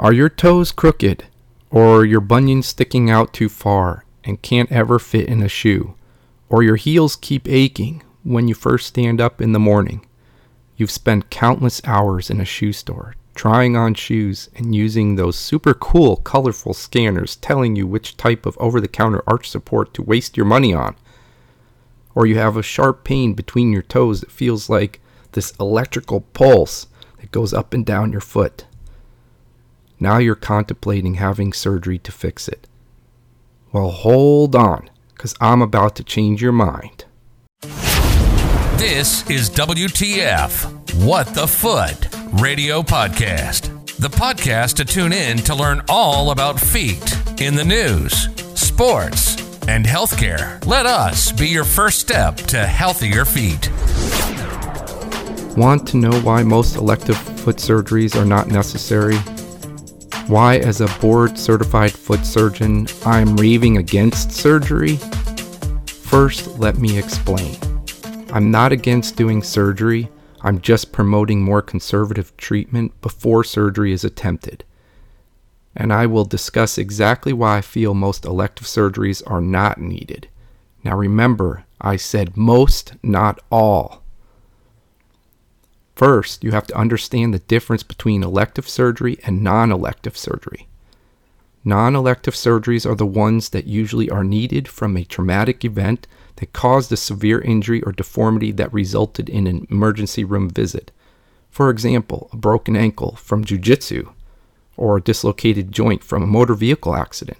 Are your toes crooked or your bunions sticking out too far and can't ever fit in a shoe? Or your heels keep aching when you first stand up in the morning? You've spent countless hours in a shoe store trying on shoes and using those super cool, colorful scanners telling you which type of over the counter arch support to waste your money on. Or you have a sharp pain between your toes that feels like this electrical pulse that goes up and down your foot. Now you're contemplating having surgery to fix it. Well, hold on, because I'm about to change your mind. This is WTF What the Foot Radio Podcast. The podcast to tune in to learn all about feet in the news, sports, and healthcare. Let us be your first step to healthier feet. Want to know why most elective foot surgeries are not necessary? Why, as a board certified foot surgeon, I am raving against surgery? First, let me explain. I'm not against doing surgery, I'm just promoting more conservative treatment before surgery is attempted. And I will discuss exactly why I feel most elective surgeries are not needed. Now remember, I said most, not all. First, you have to understand the difference between elective surgery and non elective surgery. Non elective surgeries are the ones that usually are needed from a traumatic event that caused a severe injury or deformity that resulted in an emergency room visit. For example, a broken ankle from jujitsu or a dislocated joint from a motor vehicle accident.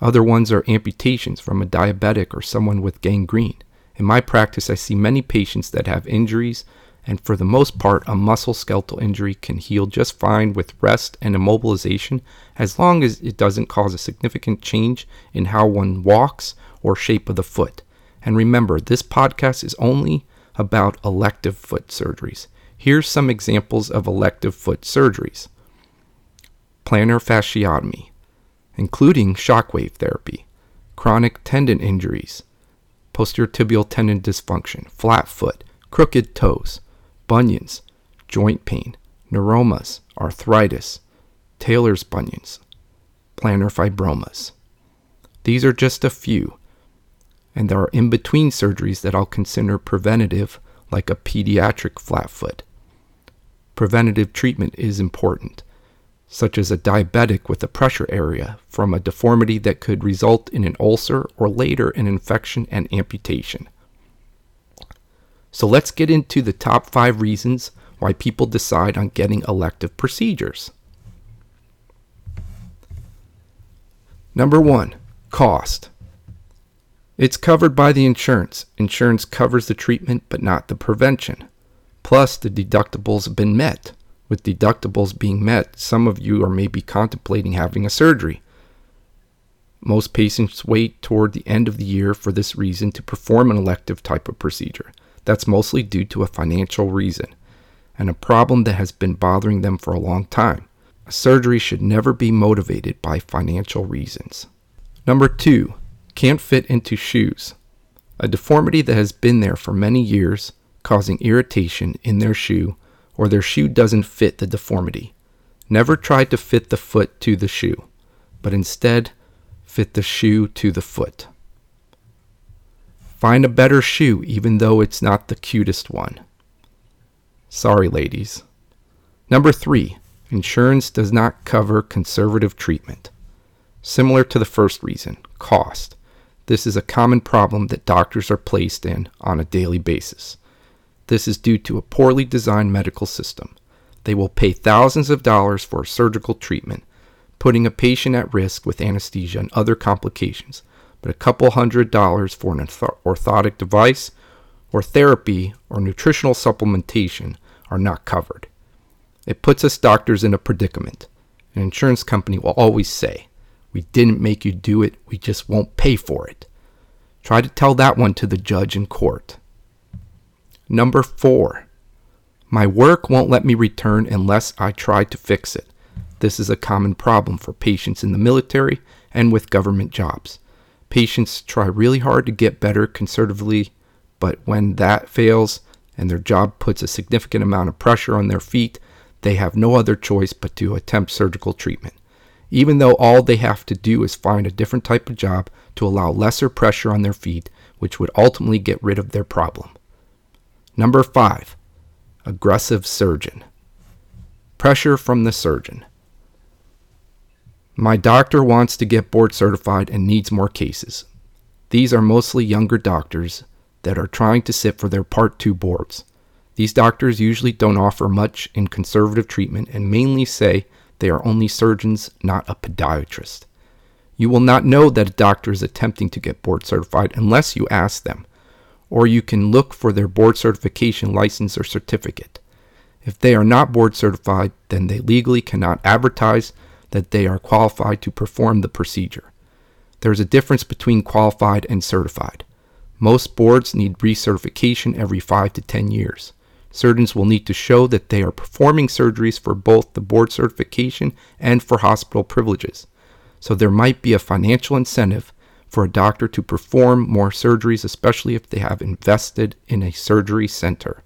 Other ones are amputations from a diabetic or someone with gangrene. In my practice, I see many patients that have injuries and for the most part, a musculoskeletal injury can heal just fine with rest and immobilization as long as it doesn't cause a significant change in how one walks or shape of the foot. And remember, this podcast is only about elective foot surgeries. Here's some examples of elective foot surgeries plantar fasciotomy, including shockwave therapy, chronic tendon injuries, posterior tibial tendon dysfunction, flat foot, crooked toes bunions, joint pain, neuromas, arthritis, Taylor's bunions, plantar fibromas. These are just a few, and there are in between surgeries that I'll consider preventative, like a pediatric flat foot. Preventative treatment is important, such as a diabetic with a pressure area from a deformity that could result in an ulcer or later an infection and amputation. So let's get into the top five reasons why people decide on getting elective procedures. Number one, cost. It's covered by the insurance. Insurance covers the treatment but not the prevention. Plus, the deductibles have been met. With deductibles being met, some of you are maybe contemplating having a surgery. Most patients wait toward the end of the year for this reason to perform an elective type of procedure. That's mostly due to a financial reason and a problem that has been bothering them for a long time. A surgery should never be motivated by financial reasons. Number two, can't fit into shoes. A deformity that has been there for many years, causing irritation in their shoe, or their shoe doesn't fit the deformity. Never try to fit the foot to the shoe, but instead fit the shoe to the foot. Find a better shoe, even though it's not the cutest one. Sorry, ladies. Number three, insurance does not cover conservative treatment. Similar to the first reason, cost. This is a common problem that doctors are placed in on a daily basis. This is due to a poorly designed medical system. They will pay thousands of dollars for a surgical treatment, putting a patient at risk with anesthesia and other complications but a couple hundred dollars for an orthotic device or therapy or nutritional supplementation are not covered. It puts us doctors in a predicament. An insurance company will always say, We didn't make you do it, we just won't pay for it. Try to tell that one to the judge in court. Number four, my work won't let me return unless I try to fix it. This is a common problem for patients in the military and with government jobs. Patients try really hard to get better conservatively, but when that fails and their job puts a significant amount of pressure on their feet, they have no other choice but to attempt surgical treatment, even though all they have to do is find a different type of job to allow lesser pressure on their feet, which would ultimately get rid of their problem. Number five, aggressive surgeon. Pressure from the surgeon. My doctor wants to get board certified and needs more cases. These are mostly younger doctors that are trying to sit for their Part 2 boards. These doctors usually don't offer much in conservative treatment and mainly say they are only surgeons, not a podiatrist. You will not know that a doctor is attempting to get board certified unless you ask them, or you can look for their board certification license or certificate. If they are not board certified, then they legally cannot advertise that they are qualified to perform the procedure. There is a difference between qualified and certified. Most boards need recertification every 5 to 10 years. Surgeons will need to show that they are performing surgeries for both the board certification and for hospital privileges. So there might be a financial incentive for a doctor to perform more surgeries, especially if they have invested in a surgery center.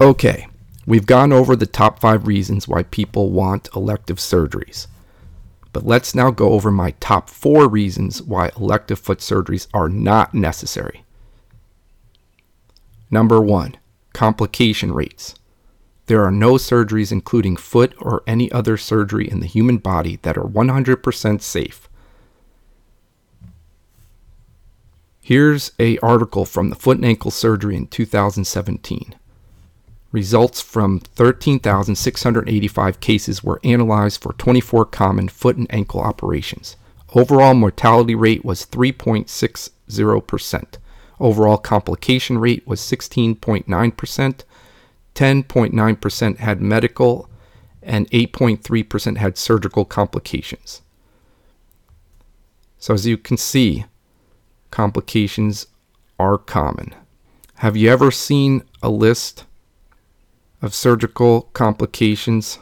Okay, we've gone over the top five reasons why people want elective surgeries. But let's now go over my top four reasons why elective foot surgeries are not necessary. Number one, complication rates. There are no surgeries, including foot or any other surgery in the human body, that are 100% safe. Here's a article from the Foot and Ankle Surgery in 2017. Results from 13,685 cases were analyzed for 24 common foot and ankle operations. Overall mortality rate was 3.60%. Overall complication rate was 16.9%. 10.9% had medical, and 8.3% had surgical complications. So, as you can see, complications are common. Have you ever seen a list of surgical complications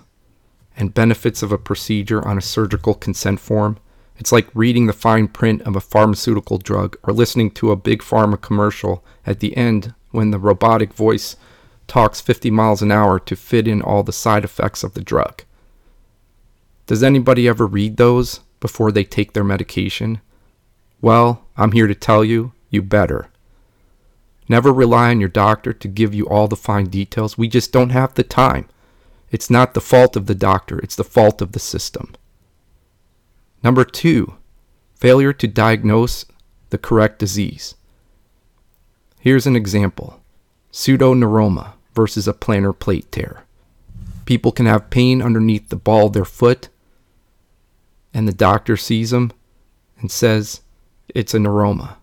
and benefits of a procedure on a surgical consent form? It's like reading the fine print of a pharmaceutical drug or listening to a big pharma commercial at the end when the robotic voice talks 50 miles an hour to fit in all the side effects of the drug. Does anybody ever read those before they take their medication? Well, I'm here to tell you, you better. Never rely on your doctor to give you all the fine details. We just don't have the time. It's not the fault of the doctor, it's the fault of the system. Number two, failure to diagnose the correct disease. Here's an example pseudoneuroma versus a plantar plate tear. People can have pain underneath the ball of their foot, and the doctor sees them and says it's a neuroma.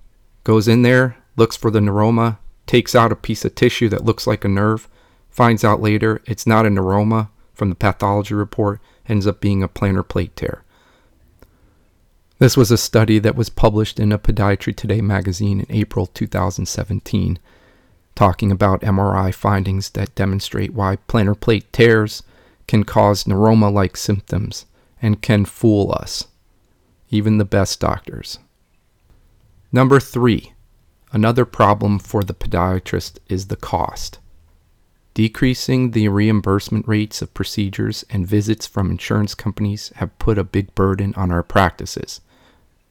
Goes in there, looks for the neuroma, takes out a piece of tissue that looks like a nerve, finds out later it's not a neuroma from the pathology report, ends up being a plantar plate tear. This was a study that was published in a Podiatry Today magazine in April 2017, talking about MRI findings that demonstrate why plantar plate tears can cause neuroma like symptoms and can fool us, even the best doctors. Number three, another problem for the podiatrist is the cost. Decreasing the reimbursement rates of procedures and visits from insurance companies have put a big burden on our practices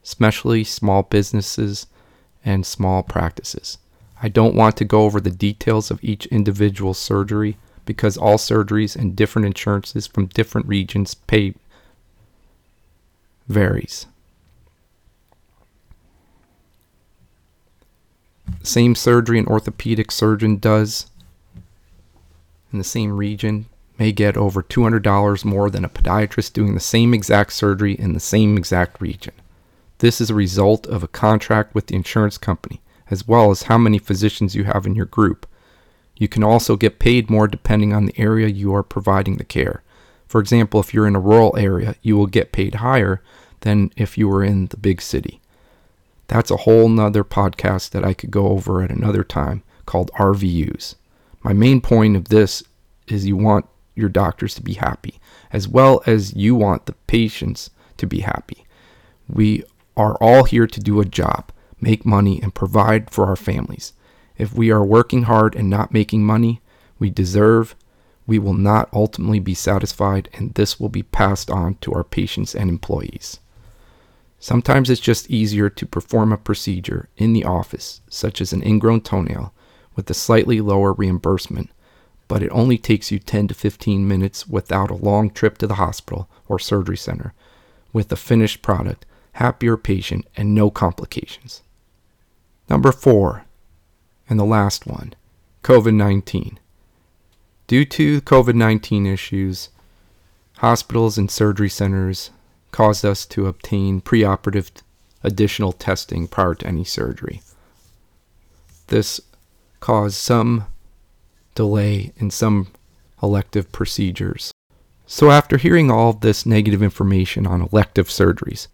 especially small businesses and small practices. I don't want to go over the details of each individual surgery because all surgeries and different insurances from different regions pay varies. Same surgery an orthopedic surgeon does in the same region may get over $200 more than a podiatrist doing the same exact surgery in the same exact region. This is a result of a contract with the insurance company, as well as how many physicians you have in your group. You can also get paid more depending on the area you are providing the care. For example, if you're in a rural area, you will get paid higher than if you were in the big city. That's a whole nother podcast that I could go over at another time called RVUs. My main point of this is you want your doctors to be happy, as well as you want the patients to be happy. We are all here to do a job, make money, and provide for our families. If we are working hard and not making money, we deserve, we will not ultimately be satisfied, and this will be passed on to our patients and employees. Sometimes it's just easier to perform a procedure in the office, such as an ingrown toenail, with a slightly lower reimbursement, but it only takes you 10 to 15 minutes without a long trip to the hospital or surgery center, with a finished product, happier patient, and no complications. Number four, and the last one COVID 19. Due to COVID 19 issues, hospitals and surgery centers caused us to obtain preoperative additional testing prior to any surgery. This caused some delay in some elective procedures. So, after hearing all this negative information on elective surgeries,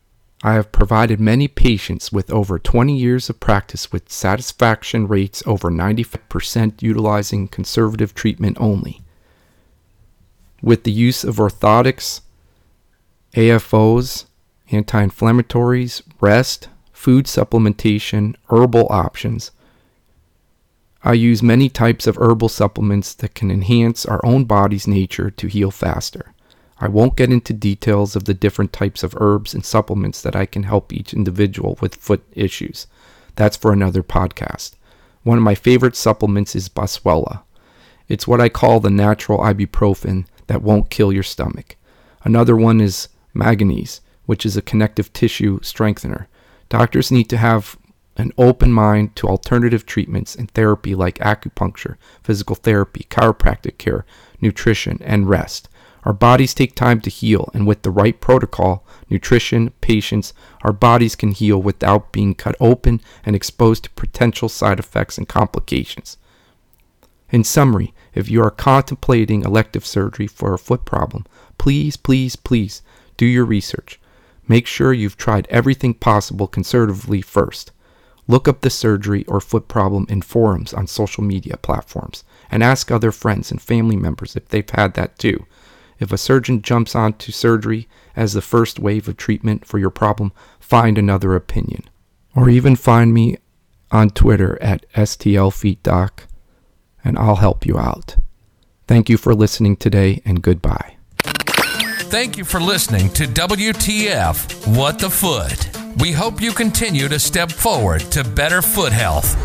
I have provided many patients with over 20 years of practice with satisfaction rates over 95% utilizing conservative treatment only. With the use of orthotics, AFOs, anti inflammatories, rest, food supplementation, herbal options. I use many types of herbal supplements that can enhance our own body's nature to heal faster. I won't get into details of the different types of herbs and supplements that I can help each individual with foot issues. That's for another podcast. One of my favorite supplements is Boswellia. It's what I call the natural ibuprofen that won't kill your stomach. Another one is manganese, which is a connective tissue strengthener. Doctors need to have an open mind to alternative treatments and therapy like acupuncture, physical therapy, chiropractic care, nutrition, and rest. Our bodies take time to heal, and with the right protocol, nutrition, patience, our bodies can heal without being cut open and exposed to potential side effects and complications. In summary, if you are contemplating elective surgery for a foot problem, please, please, please do your research. Make sure you've tried everything possible conservatively first. Look up the surgery or foot problem in forums on social media platforms and ask other friends and family members if they've had that too. If a surgeon jumps onto surgery as the first wave of treatment for your problem, find another opinion. Or even find me on Twitter at STLFeetDoc and I'll help you out. Thank you for listening today and goodbye. Thank you for listening to WTF What the Foot. We hope you continue to step forward to better foot health.